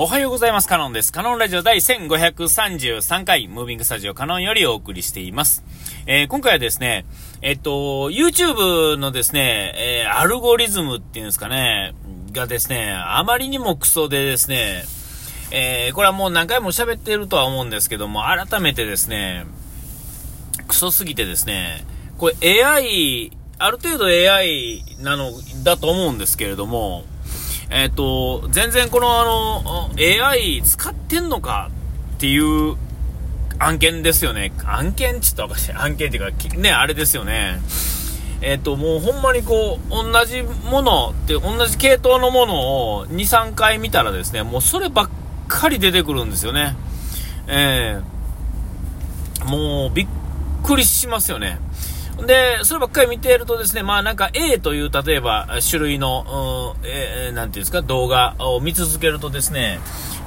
おはようございます。カノンです。カノンラジオ第1533回、ムービングスタジオカノンよりお送りしています。えー、今回はですね、えっと、YouTube のですね、えー、アルゴリズムっていうんですかね、がですね、あまりにもクソでですね、えー、これはもう何回も喋ってるとは思うんですけども、改めてですね、クソすぎてですね、これ AI、ある程度 AI なのだと思うんですけれども、えっ、ー、と、全然このあの、AI 使ってんのかっていう案件ですよね。案件ちょっとおかしい。案件っていうか、ね、あれですよね。えっ、ー、と、もうほんまにこう、同じものって、同じ系統のものを2、3回見たらですね、もうそればっかり出てくるんですよね。えー、もうびっくりしますよね。で、そればっかり見ているとですね、まあなんか A という、例えば種類の、うん、えー、なんていうんですか、動画を見続けるとですね、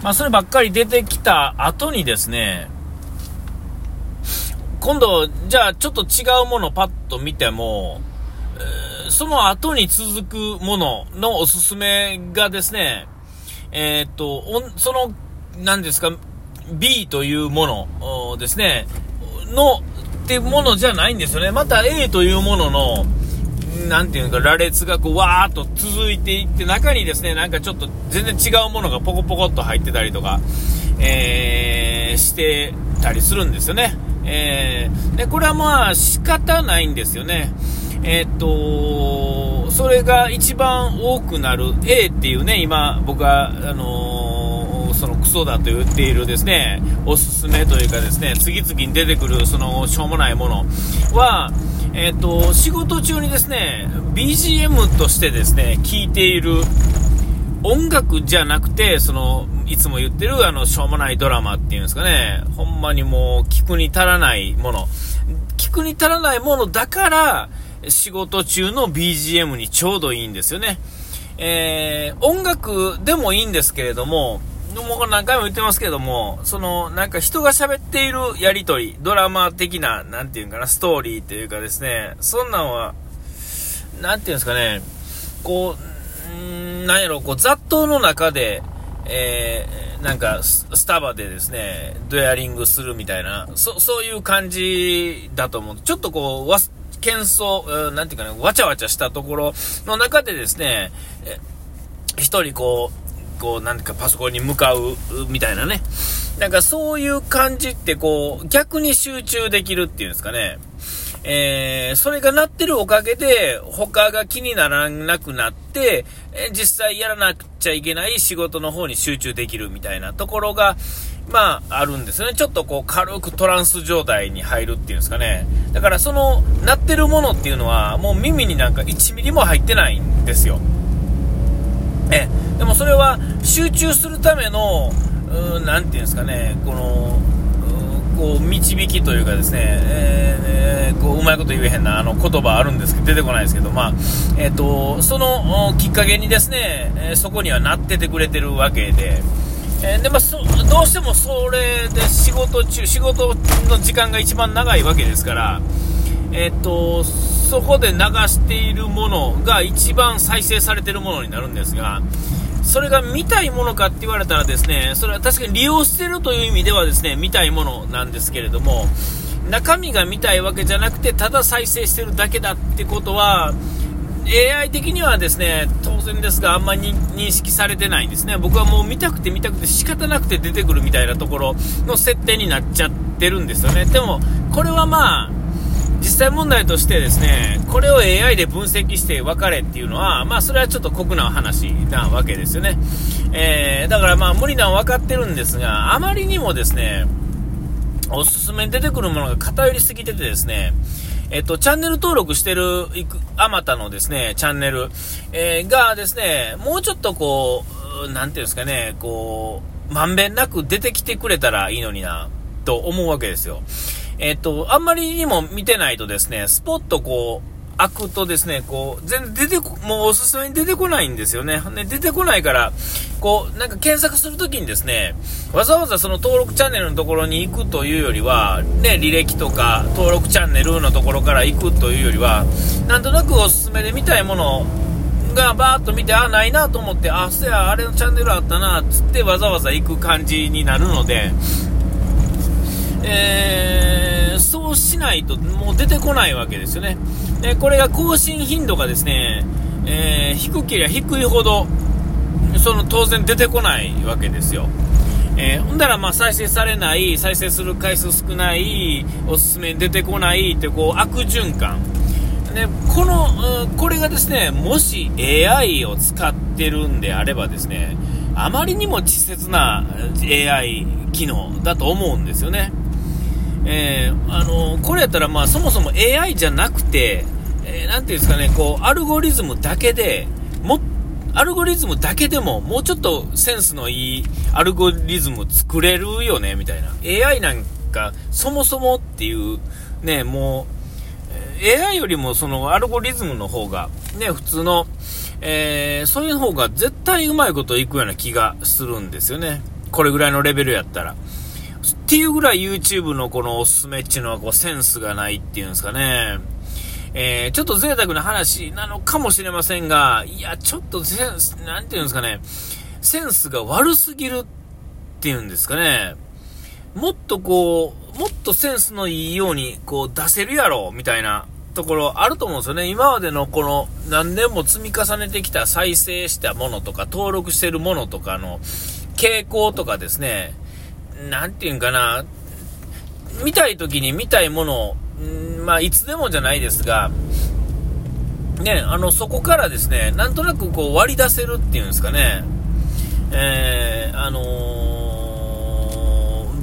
まあそればっかり出てきた後にですね、今度、じゃあちょっと違うものをパッと見ても、え、その後に続くもののおすすめがですね、えー、っと、その、何ですか、B というものですね、のってものじゃないんですよね。また A というものの、なんていうか、羅列がこう、わーっと続いていって、中にですね、なんかちょっと全然違うものがポコポコっと入ってたりとか、えー、してたりするんですよね。えー、で、これはまあ仕方ないんですよね。えー、っと、それが一番多くなる A っていうね、今僕は、あのーそのクソだと言っているですね、おすすめというかですね、次々に出てくるそのしょうもないものは、えっ、ー、と、仕事中にですね、BGM としてですね、聴いている音楽じゃなくて、その、いつも言ってるあの、しょうもないドラマっていうんですかね、ほんまにもう聞くに足らないもの。聞くに足らないものだから、仕事中の BGM にちょうどいいんですよね。えー、音楽でもいいんですけれども、もう何回も言ってますけども、その、なんか人が喋っているやりとり、ドラマ的な、なんていうんかな、ストーリーというかですね、そんなんは、なんていうんですかね、こう、んなんやろ、こう、雑踏の中で、えー、なんかス、タバでですね、ドヤリングするみたいな、そ、そういう感じだと思う。ちょっとこう、わ、喧騒、なんていうかね、わちゃわちゃしたところの中でですね、え一人こう、こう、なんかパソコンに向かうみたいなね。なんかそういう感じってこう、逆に集中できるっていうんですかね。えー、それがなってるおかげで、他が気にならなくなって、えー、実際やらなくちゃいけない仕事の方に集中できるみたいなところが、まあ、あるんですよね。ちょっとこう、軽くトランス状態に入るっていうんですかね。だからその、鳴ってるものっていうのは、もう耳になんか1ミリも入ってないんですよ。えでもそれは集中するための、何て言うんですかね、この、こう導きというかですね、えー、こううまいこと言えへんなあの言葉あるんですけど出てこないですけど、まあえーと、そのきっかけにですね、えそこにはなっててくれてるわけで。えー、でまあ、どうしてもそれで仕事中、仕事の時間が一番長いわけですから、えっ、と、そこで流しているものが一番再生されているものになるんですが、それが見たいものかって言われたらですね、それは確かに利用しているという意味ではですね、見たいものなんですけれども、中身が見たいわけじゃなくて、ただ再生してるだけだってことは、AI 的にはですね、当然ですが、あんまり認識されてないんですね。僕はもう見たくて見たくて仕方なくて出てくるみたいなところの設定になっちゃってるんですよね。でも、これはまあ、実際問題としてですね、これを AI で分析して分かれっていうのは、まあそれはちょっと酷な話なわけですよね。えー、だからまあ無理なの分かってるんですが、あまりにもですね、おすすめに出てくるものが偏りすぎててですね、えっと、チャンネル登録してる、いく、あまたのですね、チャンネル、えー、がですね、もうちょっとこう、なんていうんですかね、こう、まんべんなく出てきてくれたらいいのにな、と思うわけですよ。えっと、あんまりにも見てないとですね、スポットこう、開くとですね、こう、全然出てこ、もうおすすめに出てこないんですよね。ね、出てこないから、こう、なんか検索するときにですね、わざわざその登録チャンネルのところに行くというよりは、ね、履歴とか登録チャンネルのところから行くというよりは、なんとなくおすすめで見たいものがバーッと見て、あ、ないなと思って、あ、そや、あれのチャンネルあったな、つってわざわざ行く感じになるので、えー、そうしないともう出てこないわけですよね。で、これが更新頻度がですね、えー、低ければ低いほど、その当然出てこないわけですよ。えー、ほんだらまあ再生されない、再生する回数少ない、おすすめに出てこないってこう悪循環。で、この、これがですね、もし AI を使ってるんであればですね、あまりにも稚拙な AI 機能だと思うんですよね。えー、あのこれやったら、まあ、そもそも AI じゃなくて、えー、ていうんですかね、こう、アルゴリズムだけで、も、アルゴリズムだけでも、もうちょっとセンスのいいアルゴリズム作れるよね、みたいな。AI なんか、そもそもっていう、ね、もう、AI よりもそのアルゴリズムの方が、ね、普通の、えー、そういう方が絶対うまいこといくような気がするんですよね。これぐらいのレベルやったら。っていうぐらい YouTube のこのおすすめっていうのはこうセンスがないっていうんですかね。えー、ちょっと贅沢な話なのかもしれませんが、いや、ちょっとセンス、なんていうんですかね、センスが悪すぎるっていうんですかね。もっとこう、もっとセンスのいいようにこう出せるやろ、みたいなところあると思うんですよね。今までのこの何年も積み重ねてきた再生したものとか登録してるものとかの傾向とかですね、なんていうんかな、見たい時に見たいものを、まあ、いつでもじゃないですが、ね、あの、そこからですね、なんとなくこう割り出せるっていうんですかね、えー、あの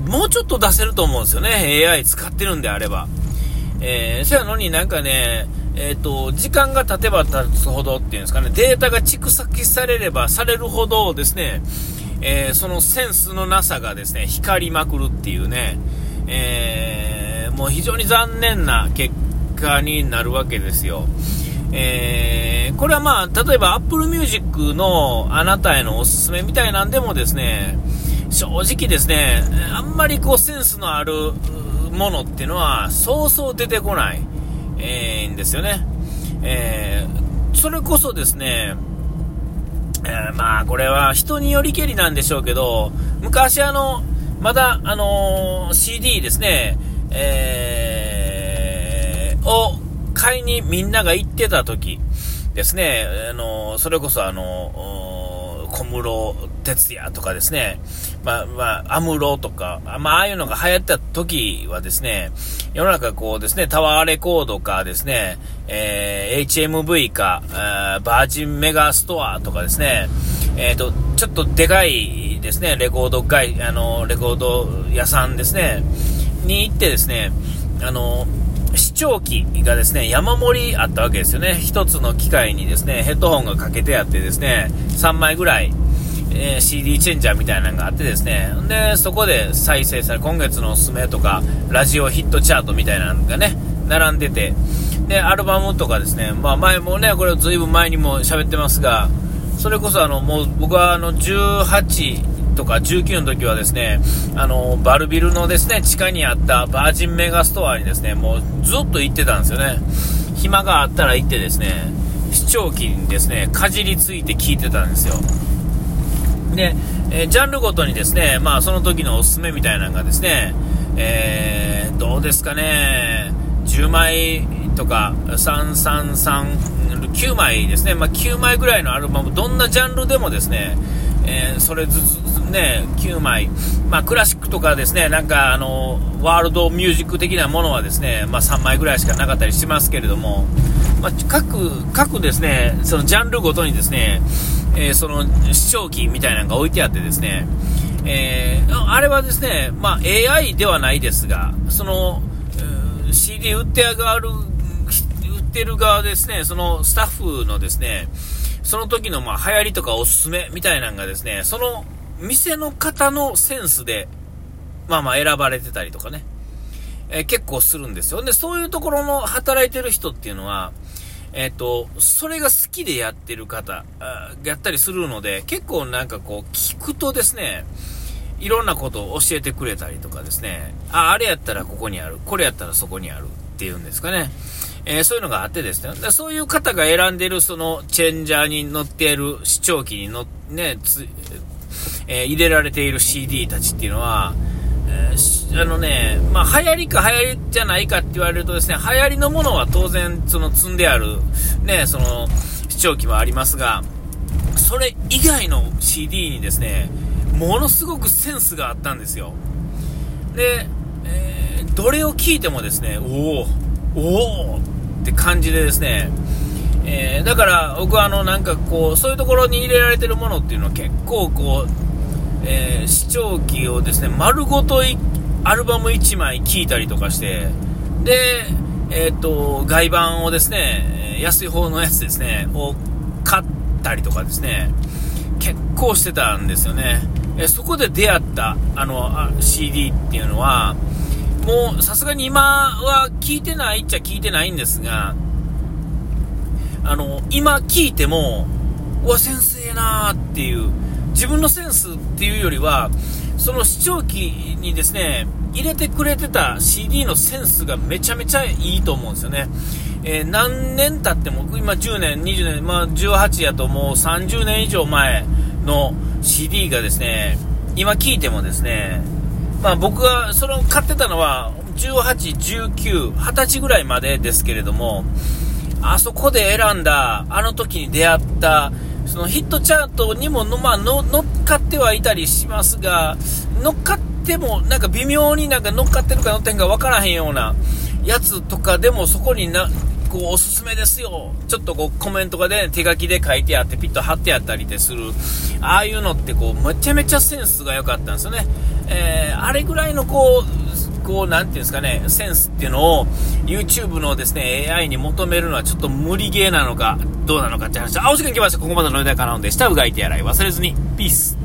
ー、もうちょっと出せると思うんですよね、AI 使ってるんであれば。えー、そやのになんかね、えっ、ー、と、時間が経てば経つほどっていうんですかね、データが蓄積されればされるほどですね、えー、そのセンスのなさがですね、光りまくるっていうね、えー、もう非常に残念な結果になるわけですよ。えー、これはまあ、例えば Apple Music のあなたへのおすすめみたいなんでもですね、正直ですね、あんまりこうセンスのあるものっていうのは、そうそう出てこない、えー、んですよね。えー、それこそですね、えー、まあ、これは人によりけりなんでしょうけど、昔あの、まだ、あのー、CD ですね、えー、を買いにみんなが行ってた時ですね、あのー、それこそあの小室哲也とかですね、まあ、まあ、アムロとか、まあ、ああいうのが流行った時はですね、世の中こうですね、タワーレコードかですね、えー、HMV か、バージンメガストアとかですね、えっ、ー、と、ちょっとでかいですね、レコード会、あの、レコード屋さんですね、に行ってですね、あの、視聴器がですね、山盛りあったわけですよね。一つの機械にですね、ヘッドホンがかけてあってですね、3枚ぐらい、え、CD チェンジャーみたいなのがあってですね、で、そこで再生され、今月のおすすめとか、ラジオヒットチャートみたいなのがね、並んでて、で、アルバムとかですね、まあ前もね、これずいぶん前にも喋ってますが、それこそあの、もう僕はあの、18とか19の時はですね、あの、バルビルのですね、地下にあったバージンメガストアにですね、もうずっと行ってたんですよね。暇があったら行ってですね、視聴器にですね、かじりついて聞いてたんですよ。で、えー、ジャンルごとにですね、まあその時のおすすめみたいなのがですね、えー、どうですかね、10枚とか333、9枚ですね、まあ、9枚ぐらいのアルバム、どんなジャンルでもですね、えー、それずつね、9枚、まあ、クラシックとかですね、なんかあの、ワールドミュージック的なものはですね、まあ、3枚ぐらいしかなかったりしますけれども、まあ、各、各ですね、そのジャンルごとにですね、えー、その視聴器みたいなのが置いてあってですね、えー、あれはですね、まあ、AI ではないですが、その、CD 売ってがる、売ってる側ですね、そのスタッフのですね、その時のまあ流行りとかおすすめみたいなのがですね、その店の方のセンスで、まあまあ選ばれてたりとかね、えー、結構するんですよ。で、そういうところの働いてる人っていうのは、えっ、ー、と、それが好きでやってる方、やったりするので、結構なんかこう、聞くとですね、いろんなことを教えてくれたりとかですね、あ、あれやったらここにある、これやったらそこにあるっていうんですかね。えー、そういうのがあってですね、そういう方が選んでるそのチェンジャーに乗っている視聴器にの、ね、つ、えー、入れられている CD たちっていうのは、あのね、まあ、流行りか流行りじゃないかって言われるとですね、流行りのものは当然、その積んである、ね、その、視聴器はありますが、それ以外の CD にですね、ものすごくセンスがあったんですよ。で、えー、どれを聞いてもですね、おおおおって感じでですね、えー、だから僕はあのなんかこうそういうところに入れられてるものっていうのは結構こう、視聴器をですね丸ごとアルバム1枚聴いたりとかしてで、えーと、外版をですね安い方のやつですねを買ったりとかですね結構してたんですよね、えそこで出会ったあの CD っていうのはもうさすがに今は聞いてないっちゃ聞いてないんですがあの、今聞いても、うわ、センスええなーっていう、自分のセンスっていうよりは、その視聴器にですね、入れてくれてた CD のセンスがめちゃめちゃいいと思うんですよね。えー、何年経っても、今10年、20年、まあ18やともう30年以上前の CD がですね、今聞いてもですね、まあ僕がそれを買ってたのは18、19、20歳ぐらいまでですけれども、あそこで選んだ、あの時に出会った、そのヒットチャートにもの、まあ、乗っかってはいたりしますが、乗っかっても、なんか微妙になんか乗っかってるか乗ってんか分からへんようなやつとかでもそこにな、こう、おすすめですよ。ちょっとこう、コメントがね、手書きで書いてあって、ピッと貼ってあったりでする。ああいうのってこう、めちゃめちゃセンスが良かったんですよね。えー、あれぐらいのこう、こう、なんていうんですかね、センスっていうのを YouTube のですね、AI に求めるのはちょっと無理ゲーなのか、どうなのかって話。あ、お時間来ました。ここまでのお題かなので、下うがいてやらい忘れずに。ピース。